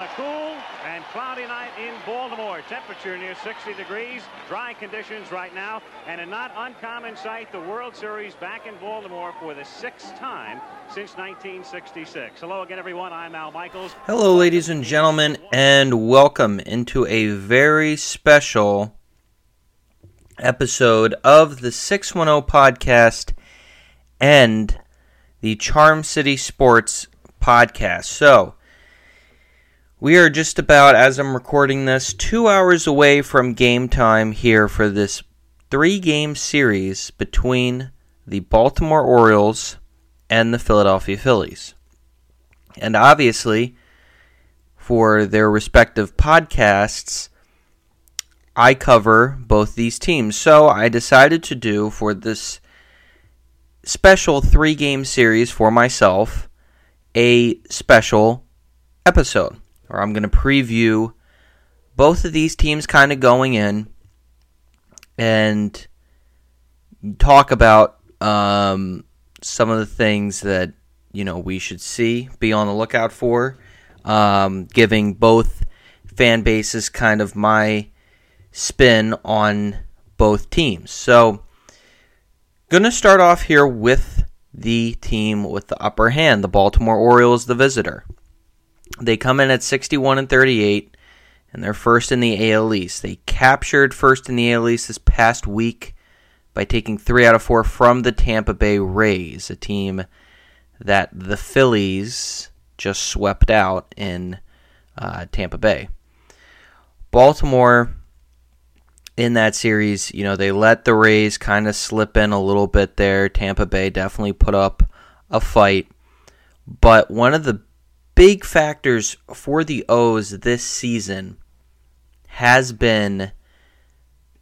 A cool and cloudy night in Baltimore. Temperature near 60 degrees. Dry conditions right now. And a not uncommon sight, the World Series back in Baltimore for the sixth time since 1966. Hello again, everyone. I'm Al Michaels. Hello, ladies and gentlemen, and welcome into a very special episode of the 610 podcast and the Charm City Sports podcast. So, we are just about, as I'm recording this, two hours away from game time here for this three game series between the Baltimore Orioles and the Philadelphia Phillies. And obviously, for their respective podcasts, I cover both these teams. So I decided to do for this special three game series for myself a special episode or I'm going to preview both of these teams kind of going in and talk about um, some of the things that you know we should see, be on the lookout for, um, giving both fan bases kind of my spin on both teams. So, gonna start off here with the team with the upper hand, the Baltimore Orioles, the visitor. They come in at 61 and 38, and they're first in the AL East. They captured first in the AL East this past week by taking three out of four from the Tampa Bay Rays, a team that the Phillies just swept out in uh, Tampa Bay. Baltimore in that series, you know, they let the Rays kind of slip in a little bit there. Tampa Bay definitely put up a fight. But one of the big factors for the O's this season has been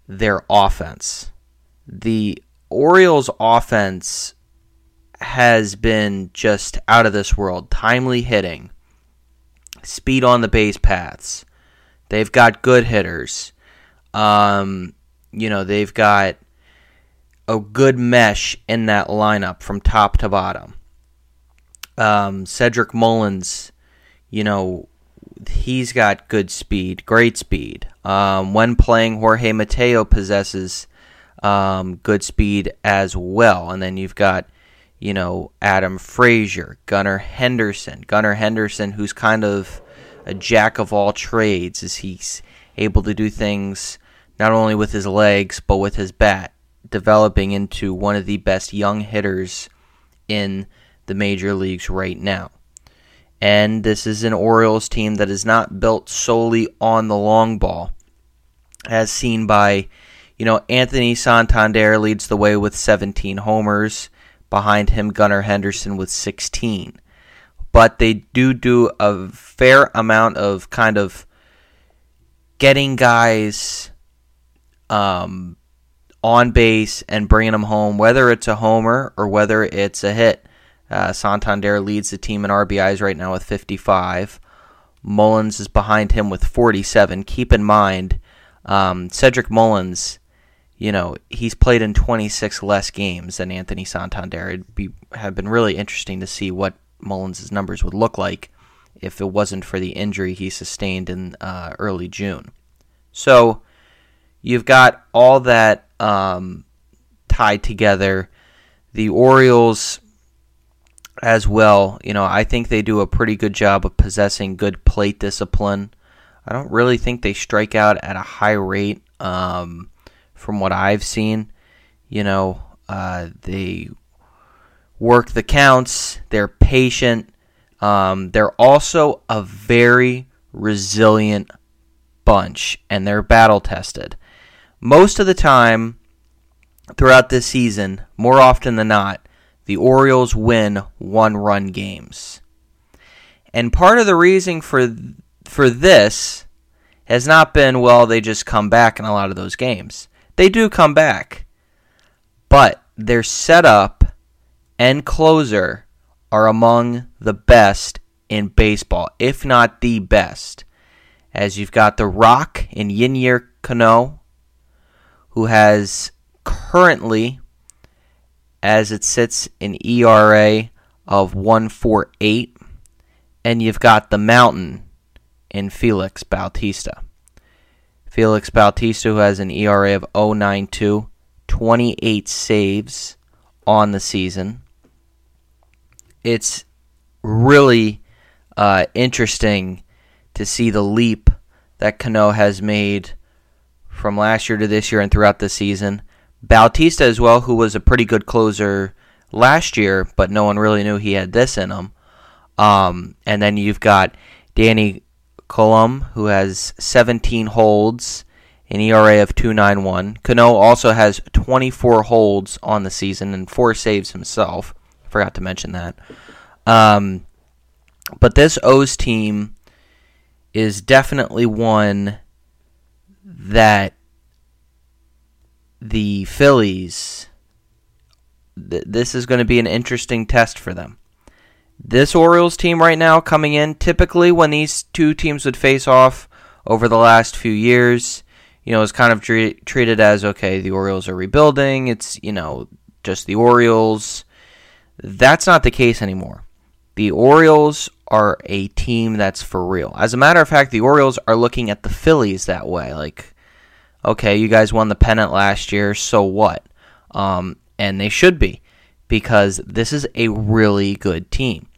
their offense. The Orioles' offense has been just out of this world. Timely hitting, speed on the base paths. They've got good hitters. Um, you know, they've got a good mesh in that lineup from top to bottom um, Cedric Mullins, you know, he's got good speed, great speed. Um, when playing, Jorge Mateo possesses um, good speed as well. And then you've got, you know, Adam Frazier, Gunnar Henderson. Gunnar Henderson, who's kind of a jack of all trades, is he's able to do things not only with his legs, but with his bat, developing into one of the best young hitters in the major leagues right now. And this is an Orioles team that is not built solely on the long ball, as seen by, you know, Anthony Santander leads the way with 17 homers. Behind him, Gunnar Henderson with 16. But they do do a fair amount of kind of getting guys um, on base and bringing them home, whether it's a homer or whether it's a hit. Uh, Santander leads the team in RBIs right now with 55. Mullins is behind him with 47. Keep in mind, um, Cedric Mullins, you know, he's played in 26 less games than Anthony Santander. It'd be have been really interesting to see what Mullins' numbers would look like if it wasn't for the injury he sustained in uh, early June. So you've got all that um, tied together. The Orioles as well. You know, I think they do a pretty good job of possessing good plate discipline. I don't really think they strike out at a high rate um, from what I've seen. You know, uh, they work the counts, they're patient. Um, they're also a very resilient bunch, and they're battle tested. Most of the time throughout this season, more often than not, the Orioles win one run games. And part of the reason for for this has not been well they just come back in a lot of those games. They do come back. But their setup and closer are among the best in baseball, if not the best. As you've got The Rock in Yennier Cano, who has currently as it sits in ERA of 148. And you've got the Mountain in Felix Bautista. Felix Bautista, who has an ERA of 092, 28 saves on the season. It's really uh, interesting to see the leap that Cano has made from last year to this year and throughout the season. Bautista as well, who was a pretty good closer last year, but no one really knew he had this in him. Um, and then you've got Danny Coulombe, who has 17 holds, an ERA of 291. Cano also has 24 holds on the season and four saves himself. Forgot to mention that. Um, but this O's team is definitely one that the Phillies, th- this is going to be an interesting test for them. This Orioles team right now coming in, typically when these two teams would face off over the last few years, you know, is kind of tre- treated as okay, the Orioles are rebuilding. It's, you know, just the Orioles. That's not the case anymore. The Orioles are a team that's for real. As a matter of fact, the Orioles are looking at the Phillies that way. Like, okay, you guys won the pennant last year, so what? Um, and they should be because this is a really good team.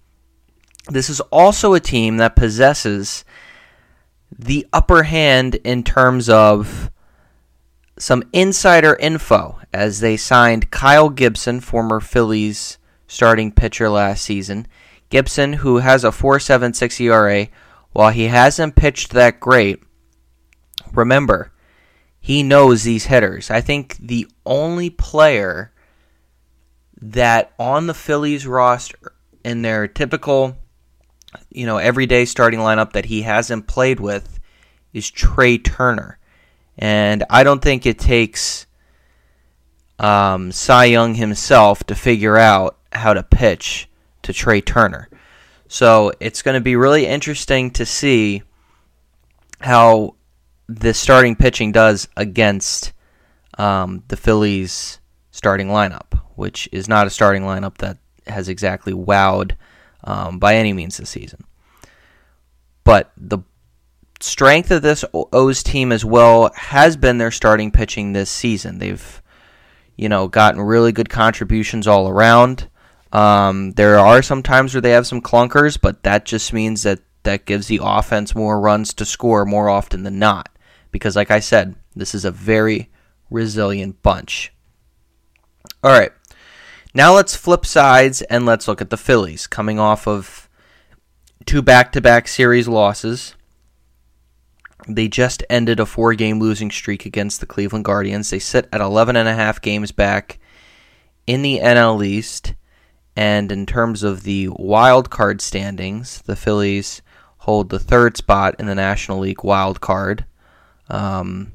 This is also a team that possesses the upper hand in terms of some insider info as they signed Kyle Gibson, former Phillies starting pitcher last season. Gibson, who has a 4.76 ERA, while he hasn't pitched that great, remember, he knows these hitters. I think the only player that on the Phillies roster in their typical, you know, everyday starting lineup that he hasn't played with is Trea Turner. And I don't think it takes um, Cy Young himself to figure out how to pitch to Trea Turner. So it's going to be really interesting to see how the starting pitching does against um, the Phillies starting lineup, which is not a starting lineup that has exactly wowed um, by any means this season. But the strength of this O's team as well has been their starting pitching this season. They've, you know, gotten really good contributions all around. Um, there are some times where they have some clunkers, but that just means that that gives the offense more runs to score more often than not. Because, like I said, this is a very resilient bunch. All right. Now let's flip sides and let's look at the Phillies coming off of two back to back series losses. They just ended a four game losing streak against the Cleveland Guardians. They sit at 11 and a half games back in the NL East. And in terms of the wild card standings, the Phillies hold the third spot in the National League wild card. Um,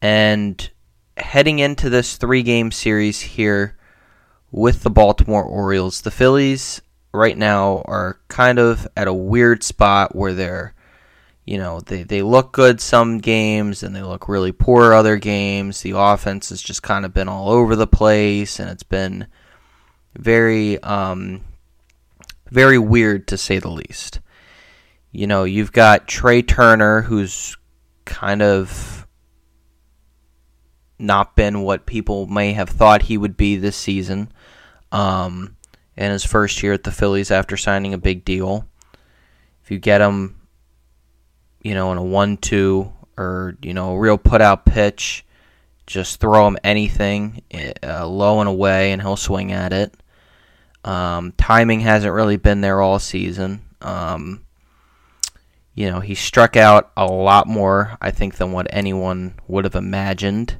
and heading into this three game series here with the Baltimore Orioles, the Phillies right now are kind of at a weird spot where they're, you know, they, they look good some games and they look really poor other games. The offense has just kind of been all over the place and it's been very, um, very weird to say the least. You know, you've got Trea Turner, who's kind of not been what people may have thought he would be this season. Um, in his first year at the Phillies after signing a big deal. If you get him, you know, in a 1 2 or, you know, a real put out pitch, just throw him anything uh, low and away and he'll swing at it. Um, timing hasn't really been there all season. Um, you know, he struck out a lot more, I think, than what anyone would have imagined.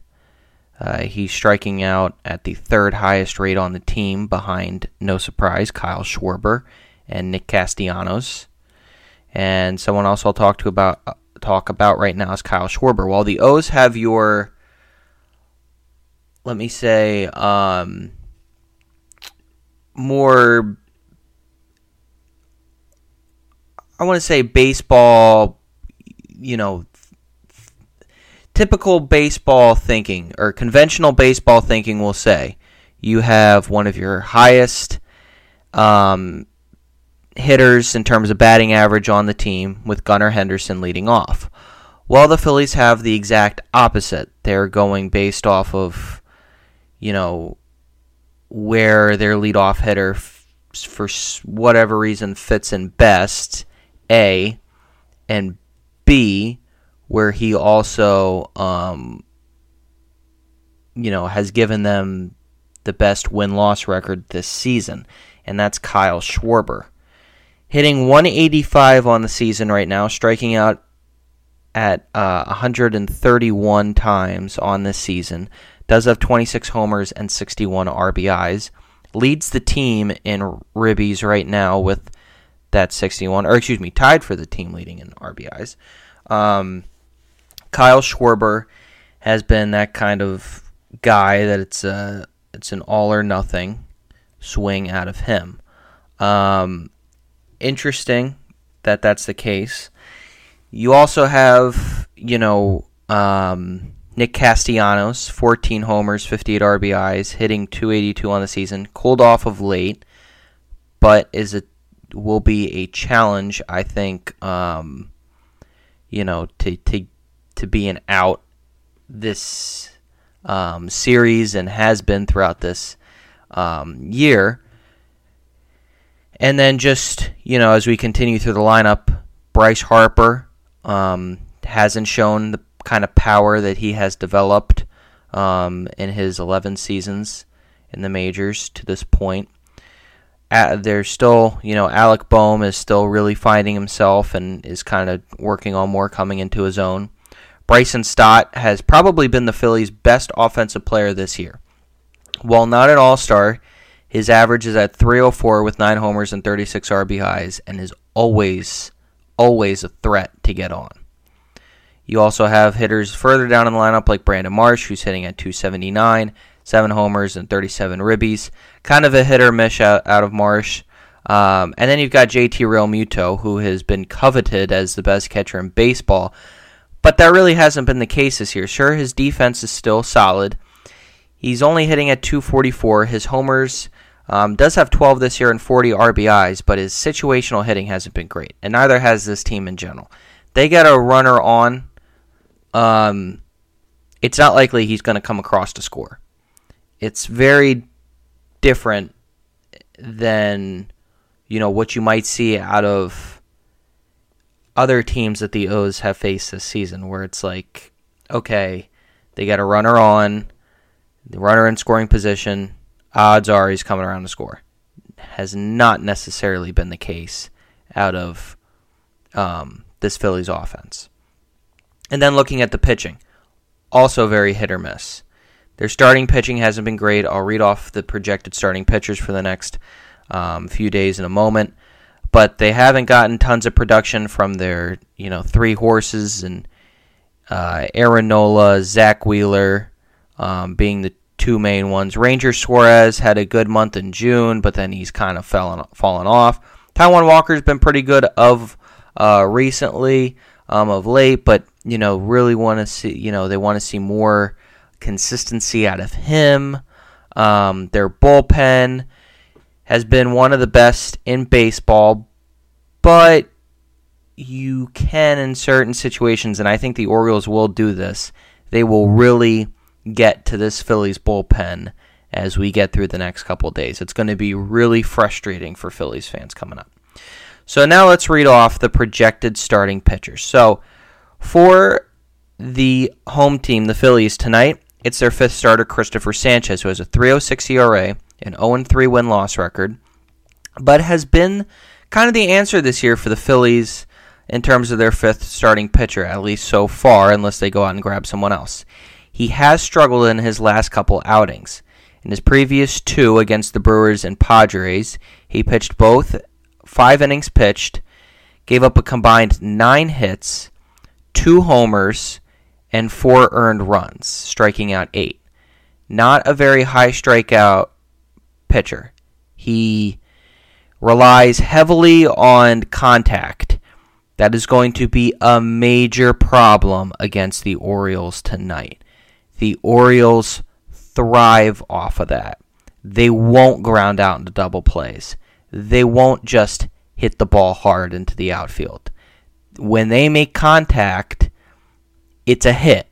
Uh, he's striking out at the third highest rate on the team, behind, no surprise, Kyle Schwarber and Nick Castellanos. And someone else I'll talk to about uh, talk about right now is Kyle Schwarber. While the O's have your, let me say, um, more, I want to say baseball, you know, typical baseball thinking or conventional baseball thinking will say you have one of your highest um, hitters in terms of batting average on the team, with Gunnar Henderson leading off. Well, the Phillies have the exact opposite. They're going based off of, you know, where their leadoff hitter, f- for whatever reason, fits in best, A, and B, where he also, um, you know, has given them the best win loss record this season, and that's Kyle Schwarber. Hitting 185 on the season right now, striking out at uh, 131 times on this season. Does have 26 homers and 61 RBIs. Leads the team in ribbies right now with that 61, or excuse me, tied for the team leading in RBIs. Um, Kyle Schwarber has been that kind of guy that it's a it's an all or nothing swing out of him. Um, interesting that that's the case. You also have, you know, um, Nick Castellanos, 14 homers, 58 RBIs, hitting 282 on the season. Cooled off of late, but is a will be a challenge, I think. Um, you know, to to to be an out this um, series and has been throughout this um, year. And then just, you know, as we continue through the lineup, Bryce Harper um, hasn't shown the kind of power that he has developed um, in his 11 seasons in the majors to this point. There's still, you know, Alec Bohm is still really finding himself and is kind of working on more coming into his own. Bryson Stott has probably been the Phillies' best offensive player this year. While not an all star, his average is at 304 with 9 homers and 36 RBIs and is always, always a threat to get on. You also have hitters further down in the lineup like Brandon Marsh, who's hitting at 279, 7 homers and 37 ribbies. Kind of a hit or miss out, out of Marsh. Um, and then you've got JT Realmuto, who has been coveted as the best catcher in baseball but that really hasn't been the case this year. Sure, his defense is still solid. He's only hitting at 244. His homers um, does have 12 this year and 40 RBIs, but his situational hitting hasn't been great, and neither has this team in general. They get a runner on. Um, it's not likely he's going to come across to score. It's very different than you know what you might see out of other teams that the O's have faced this season, where it's like, okay, they got a runner on, the runner in scoring position, odds are he's coming around to score. Has not necessarily been the case out of um, this Phillies offense. And then looking at the pitching, also very hit or miss. Their starting pitching hasn't been great. I'll read off the projected starting pitchers for the next um, few days in a moment but they haven't gotten tons of production from their you know three horses and uh, Aaron Nola, Zack Wheeler um, being the two main ones. Ranger Suarez had a good month in June, but then he's kind of fallen fallen off. Taijuan Walker's been pretty good of uh, recently, um, of late, but you know really want to see you know they want to see more consistency out of him. Um, their bullpen has been one of the best in baseball, but you can in certain situations, and I think the Orioles will do this. They will really get to this Phillies bullpen as we get through the next couple days. It's going to be really frustrating for Phillies fans coming up. So now let's read off the projected starting pitchers. So for the home team, the Phillies tonight, it's their fifth starter, Cristopher Sanchez, who has a 306 ERA, an 0 3 win loss record, but has been kind of the answer this year for the Phillies in terms of their fifth starting pitcher, at least so far, unless they go out and grab someone else. He has struggled in his last couple outings. In his previous two against the Brewers and Padres, he pitched both five innings pitched, gave up a combined nine hits, two homers, and four earned runs, striking out eight. Not a very high strikeout pitcher. He relies heavily on contact. That is going to be a major problem against the Orioles tonight. The Orioles thrive off of that. They won't ground out into double plays. They won't just hit the ball hard into the outfield. When they make contact, it's a hit.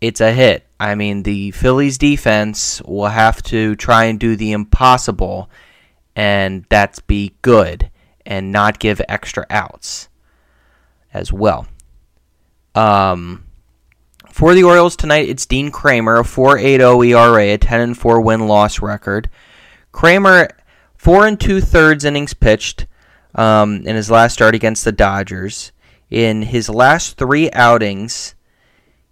It's a hit. I mean, the Phillies defense will have to try and do the impossible, and that's be good and not give extra outs as well. Um, for the Orioles tonight, it's Dean Kremer, a 4.80 ERA, a 10 and 4 win loss record. Kremer, four and two thirds innings pitched um, in his last start against the Dodgers. In his last three outings,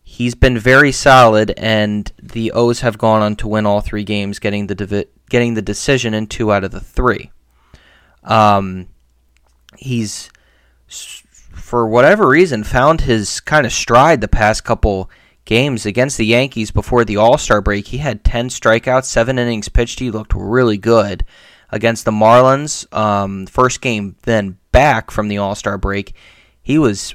he's been very solid, and the O's have gone on to win all three games, getting the divi- getting the decision in two out of the three. Um, he's for whatever reason found his kind of stride the past couple games against the Yankees before the All-Star break. He had 10 strikeouts, 7 innings pitched. He looked really good against the Marlins. Um, first game then back from the All-Star break, he was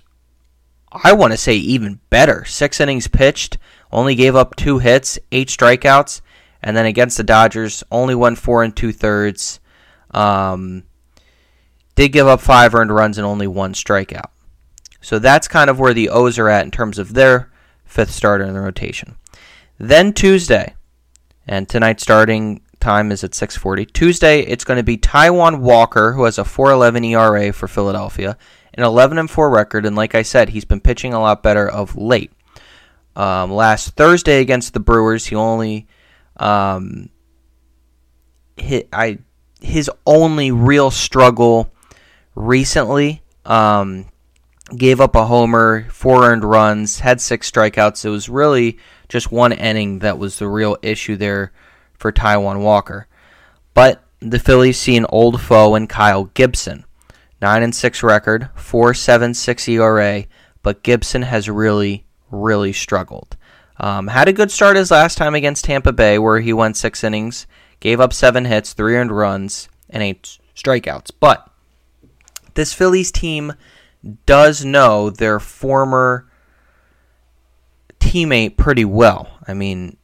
I want to say even better. 6 innings pitched, only gave up 2 hits, 8 strikeouts, and then against the Dodgers only won 4 and 2 thirds. Um, did give up five earned runs and only one strikeout. So that's kind of where the O's are at in terms of their fifth starter in the rotation. Then Tuesday, and tonight's starting time is at 6:40. Tuesday, it's going to be Taijuan Walker, who has a 4.11 ERA for Philadelphia, an 11 and 4 record, and like I said, he's been pitching a lot better of late. Um, last Thursday against the Brewers, he only um, hit I his only real struggle recently. Um, gave up a homer, four earned runs, had six strikeouts. It was really just one inning that was the real issue there for Taijuan Walker. But the Phillies see an old foe in Kyle Gibson. 9 and 6 record, 4.76 ERA, but Gibson has really, really struggled. Um, had a good start his last time against Tampa Bay, where he went six innings, gave up seven hits, three earned runs, and eight strikeouts. But this Phillies team does know their former teammate pretty well. I mean,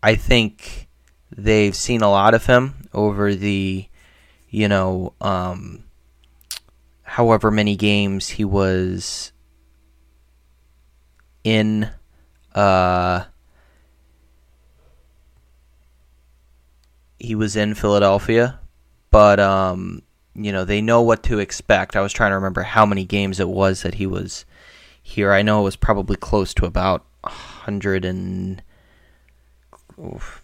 I think they've seen a lot of him over the, you know, um, however many games he was in. Uh, he was in Philadelphia, but um, you know, they know what to expect. I was trying to remember how many games it was that he was here. I know it was probably close to about 100 and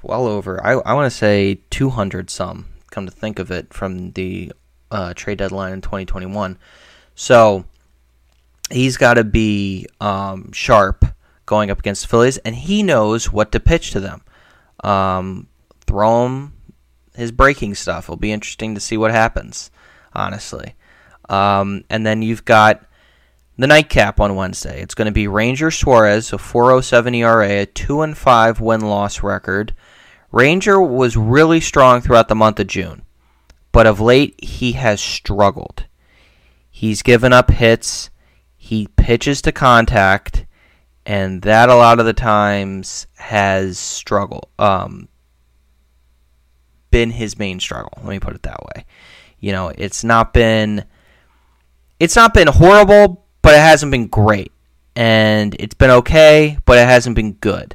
well over. I, I want to say 200 some, come to think of it, from the uh, trade deadline in 2021. So he's got to be um, sharp going up against the Phillies, and he knows what to pitch to them. Um, throw him his breaking stuff. It'll be interesting to see what happens honestly. Um, and then you've got the nightcap on Wednesday. It's going to be Ranger Suarez, a 4.07 ERA, a 2 and 5 win loss record. Ranger was really strong throughout the month of June, but of late he has struggled. He's given up hits, he pitches to contact, and that a lot of the times has struggled. Um, been his main struggle. Let me put it that way. You know, it's not been it's not been horrible, but it hasn't been great. And it's been okay, but it hasn't been good.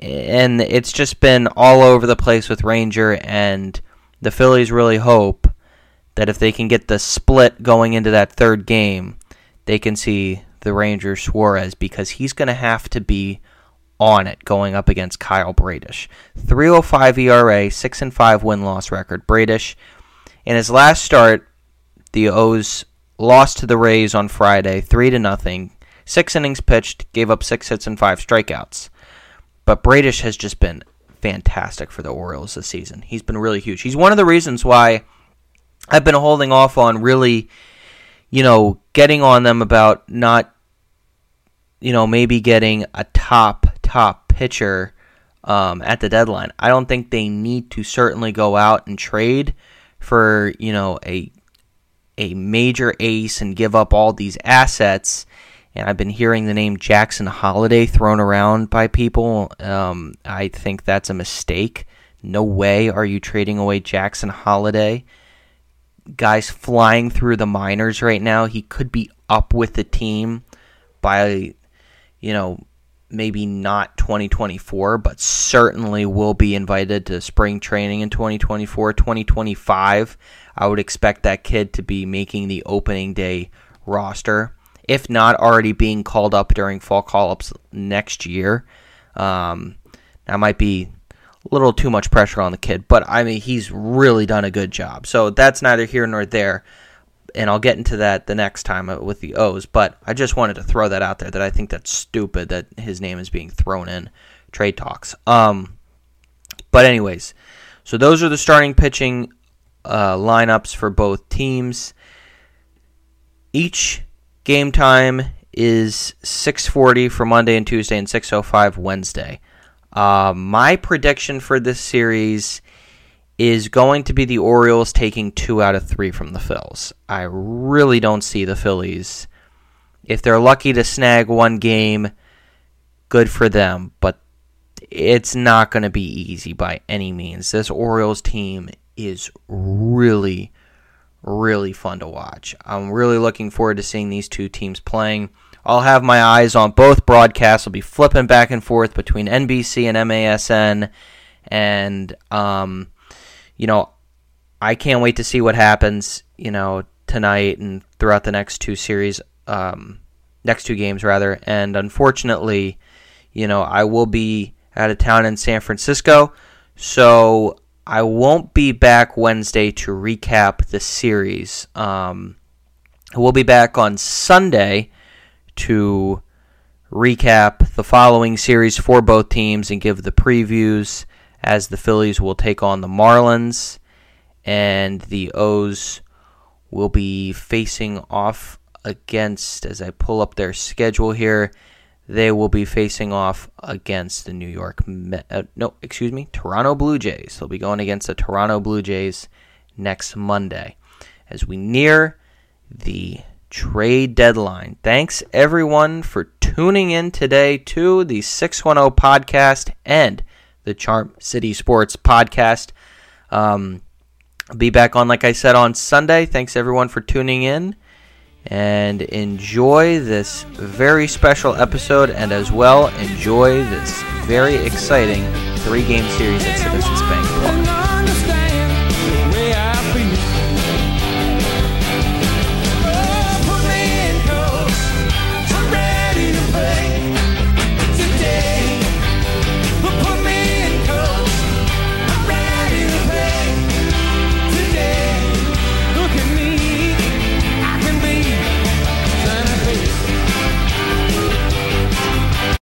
And it's just been all over the place with Ranger and the Phillies really hope that if they can get the split going into that third game, they can see the Ranger Suarez because he's going to have to be on it going up against Kyle Bradish. 305 ERA, 6 and 5 win loss record. Bradish in his last start, the O's lost to the Rays on Friday, three to nothing. Six innings pitched, gave up six hits and five strikeouts. But Bradish has just been fantastic for the Orioles this season. He's been really huge. He's one of the reasons why I've been holding off on really, you know, getting on them about not, you know, maybe getting a top top pitcher um, at the deadline. I don't think they need to certainly go out and trade for you know a a major ace and give up all these assets. And I've been hearing the name Jackson Holliday thrown around by people. Um, I think that's a mistake. No way are you trading away Jackson Holliday. guys flying through the minors right now. He could be up with the team by, you know, maybe not 2024, but certainly will be invited to spring training in 2024. 2025, I would expect that kid to be making the opening day roster, if not already being called up during fall call ups next year. Um, that might be a little too much pressure on the kid, but I mean, he's really done a good job. So that's neither here nor there. And I'll get into that the next time uh, with the O's, but I just wanted to throw that out there that I think that's stupid that his name is being thrown in trade talks. Um, but anyways, so those are the starting pitching uh, lineups for both teams. Each game time is 6:40 for Monday and Tuesday, and 6:05 Wednesday. Uh, my prediction for this series is going to be the Orioles taking two out of three from the Phils. I really don't see the Phillies. If they're lucky to snag one game, good for them, but it's not going to be easy by any means. This Orioles team is really, really fun to watch. I'm really looking forward to seeing these two teams playing. I'll have my eyes on both broadcasts. I'll be flipping back and forth between NBC and MASN, and um, you know, I can't wait to see what happens. You know, tonight and throughout the next two series, um, next two games rather. And unfortunately, you know, I will be out of town in San Francisco, so I won't be back Wednesday to recap the series. Um, we'll be back on Sunday to recap the following series for both teams and give the previews as the Phillies will take on the Marlins and the O's will be facing off against as I pull up their schedule here they will be facing off against the New York uh, no excuse me Toronto Blue Jays they'll be going against the Toronto Blue Jays next Monday as we near the trade deadline. Thanks everyone for tuning in today to the 610 podcast and the Charm City Sports podcast. Um, be back on, like I said, on Sunday. Thanks everyone for tuning in and enjoy this very special episode and as well enjoy this very exciting three game series at Citizens Bank.